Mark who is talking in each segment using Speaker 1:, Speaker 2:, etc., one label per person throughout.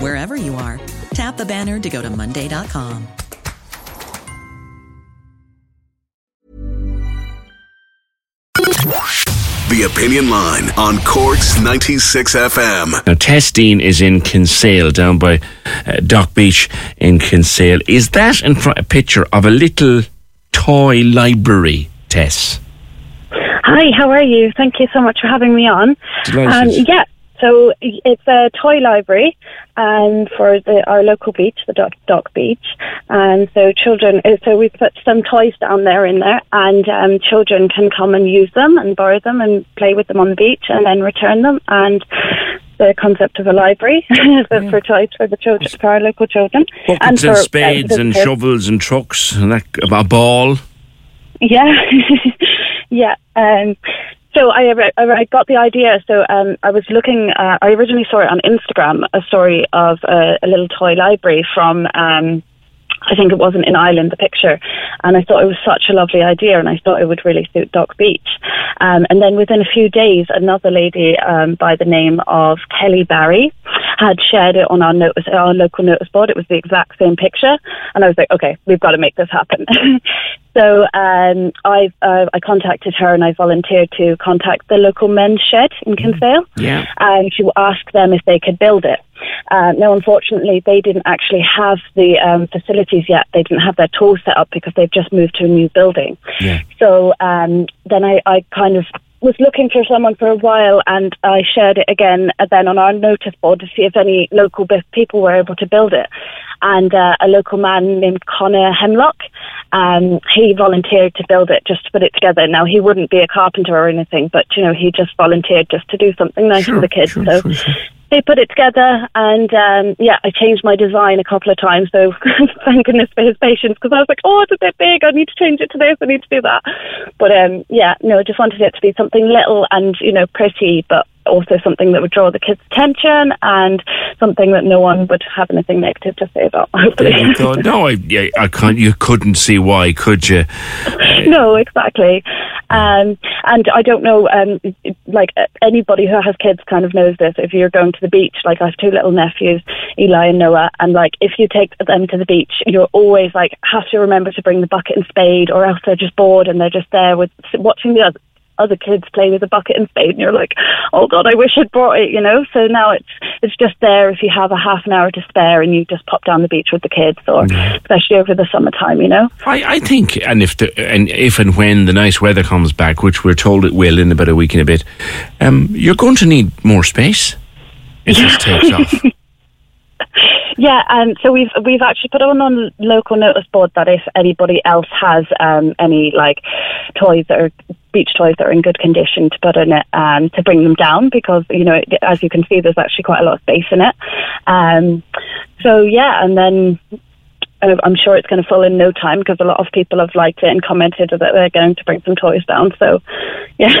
Speaker 1: wherever you are. Tap the banner to go to Monday.com.
Speaker 2: The Opinion Line on Cork's 96 FM.
Speaker 3: Now, Testine is in Kinsale, down by uh, Dock Beach in Kinsale. Is that in front a picture of a little toy library, Tess?
Speaker 4: Hi, how are you? Thank you so much for having me on.
Speaker 3: Delighted.
Speaker 4: Um, yeah, so it's a toy library and for the, our local beach, the Dock, Dock Beach. And so children, uh, so we put some toys down there in there and um, children can come and use them and borrow them and play with them on the beach and then return them. And the concept of a library for, for toys for the children, for our local children.
Speaker 3: Buckets
Speaker 4: and,
Speaker 3: and,
Speaker 4: for, uh,
Speaker 3: spades and
Speaker 4: visitors.
Speaker 3: shovels and trucks and that, a ball.
Speaker 4: Yeah, yeah. Um, so I, I got the idea. So um, I was looking. Uh, I originally saw it on Instagram, a story of a, a little toy library from. Um, I think it wasn't in Ireland, the picture. And I thought it was such a lovely idea and I thought it would really suit Dock Beach. Um, and then within a few days, another lady um, by the name of Kelly Barry had shared it on our notice, our local notice board. It was the exact same picture. And I was like, okay, we've got to make this happen. so um, I, uh, I contacted her and I volunteered to contact the local men's shed in Kinsale
Speaker 3: Yeah.
Speaker 4: and to ask them if they could build it. Uh, now, unfortunately, they didn't actually have the um, facilities yet. They didn't have their tools set up because they've just moved to a new building.
Speaker 3: Yeah.
Speaker 4: So um, then I, I kind of was looking for someone for a while and I shared it again uh, then on our notice board to see if any local people were able to build it. And uh, a local man named Connor Hemlock, um, he volunteered to build it, just to put it together. Now, he wouldn't be a carpenter or anything, but, you know, he just volunteered just to do something nice for the kids.
Speaker 3: sure,
Speaker 4: so
Speaker 3: sure, sure.
Speaker 4: They put it together and um, yeah i changed my design a couple of times so thank goodness for his patience because i was like oh it's a bit big i need to change it to this i need to do that but um, yeah no i just wanted it to be something little and you know pretty but also something that would draw the kids attention and something that no one would have anything negative to say about hopefully
Speaker 3: There you go. No, I, yeah, I can't. You couldn't see why, could you?
Speaker 4: no, exactly. Um, and I don't know, um, like uh, anybody who has kids kind of knows this. If you're going to the beach, like I have two little nephews, Eli and Noah, and like if you take them to the beach, you're always like have to remember to bring the bucket and spade, or else they're just bored and they're just there with watching the other. Kids play with a bucket and spade, and you're like, "Oh God, I wish I'd brought it," you know. So now it's it's just there if you have a half an hour to spare, and you just pop down the beach with the kids, or especially over the summertime, you know.
Speaker 3: I, I think, and if the and if and when the nice weather comes back, which we're told it will in about a week and a bit, um, you're going to need more space. It just takes off.
Speaker 4: Yeah, and so we've we've actually put on on local notice board that if anybody else has um, any like toys that are beach toys that are in good condition to put in it um, to bring them down because you know it, as you can see there's actually quite a lot of space in it. Um, so yeah, and then uh, I'm sure it's going to fill in no time because a lot of people have liked it and commented that they're going to bring some toys down. So, yeah.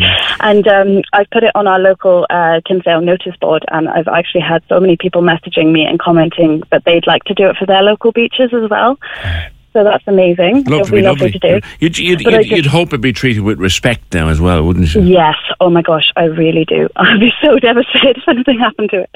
Speaker 4: and um, I've put it on our local uh, Kinsale notice board, and I've actually had so many people messaging me and commenting that they'd like to do it for their local beaches as well. So that's amazing.
Speaker 3: Lovely,
Speaker 4: lovely
Speaker 3: lovely.
Speaker 4: to do.
Speaker 3: You'd, you'd, you'd,
Speaker 4: just-
Speaker 3: you'd hope it'd be treated with respect now as well, wouldn't you?
Speaker 4: Yes. Oh my gosh, I really do. I'd be so devastated if anything happened to it.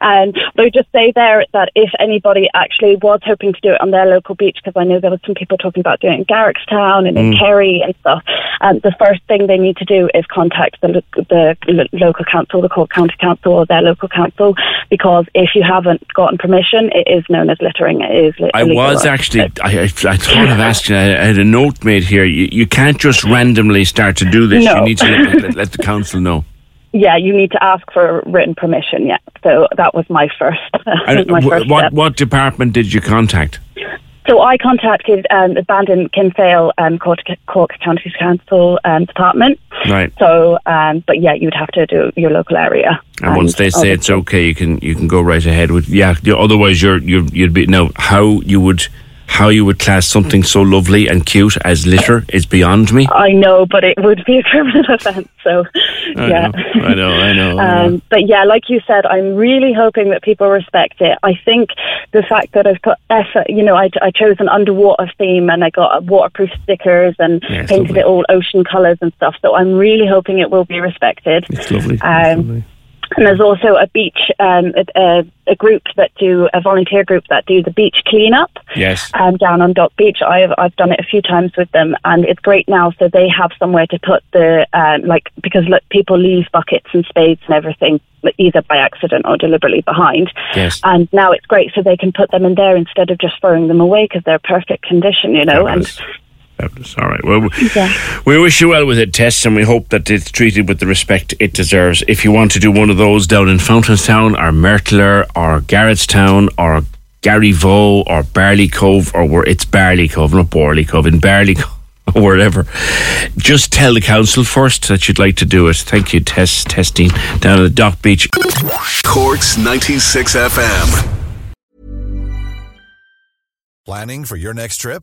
Speaker 4: And but I would just say there that if anybody actually was hoping to do it on their local beach, because I know there was some people talking about doing it in Garrettstown and in mm. Kerry and stuff, um, the first thing they need to do is contact the, the local council, the Cork County Council, or their local council, because if you haven't gotten permission, it is known as littering. It is li-
Speaker 3: I
Speaker 4: illegal.
Speaker 3: was actually, I, I, I thought of asking, I, I had a note made here. You, you can't just randomly start to do this.
Speaker 4: No.
Speaker 3: You need to let, let, let the council know.
Speaker 4: Yeah, you need to ask for written permission. Yeah, so that was my first. My first
Speaker 3: what, what department did you contact?
Speaker 4: So I contacted um, the Bandon Kinsale um, Cork, Cork County Council um, department.
Speaker 3: Right.
Speaker 4: So, um, but yeah, you'd have to do your local area.
Speaker 3: And once they say it's okay, you can you can go right ahead with yeah. Otherwise, you're you you'd be no how you would how you would class something so lovely and cute as litter is beyond me.
Speaker 4: I know, but it would be a criminal offence. So,
Speaker 3: I
Speaker 4: yeah.
Speaker 3: know, I know, I know. I know.
Speaker 4: Um, but yeah, like you said, I'm really hoping that people respect it. I think the fact that I've put effort, you know, I, I chose an underwater theme and I got waterproof stickers and
Speaker 3: Yeah,
Speaker 4: painted
Speaker 3: lovely.
Speaker 4: it all ocean colours and stuff. So I'm really hoping it will be respected.
Speaker 3: It's lovely. It's
Speaker 4: Um,
Speaker 3: lovely.
Speaker 4: And there's also a beach, um, a, a, group that do a volunteer group that do the beach cleanup
Speaker 3: Yes.
Speaker 4: um, down on Dock Beach. I've I've done it a few times with them, and it's great now. So they have somewhere to put the um, like because look, people leave buckets and spades and everything either by accident or deliberately behind.
Speaker 3: Yes.
Speaker 4: And now it's great, so they can put them in there instead of just throwing them away because they're perfect condition, you know. And
Speaker 3: Fabulous. Fabulous. All right. Well,
Speaker 4: Yeah.
Speaker 3: we wish you well with it, Tess, and we hope that it's treated with the respect it deserves. If you want to do one of those down in Fountainstown or Myrtler or Garrettstown or Garryvoe or Barley Cove or where it's Barley Cove, not Borley Cove, in Barley Cove. Or wherever, just tell the council first that you'd like to do it. Thank you, Tess, testing down at the Dock Beach.
Speaker 2: Corks 96 FM.
Speaker 5: Planning for your next trip?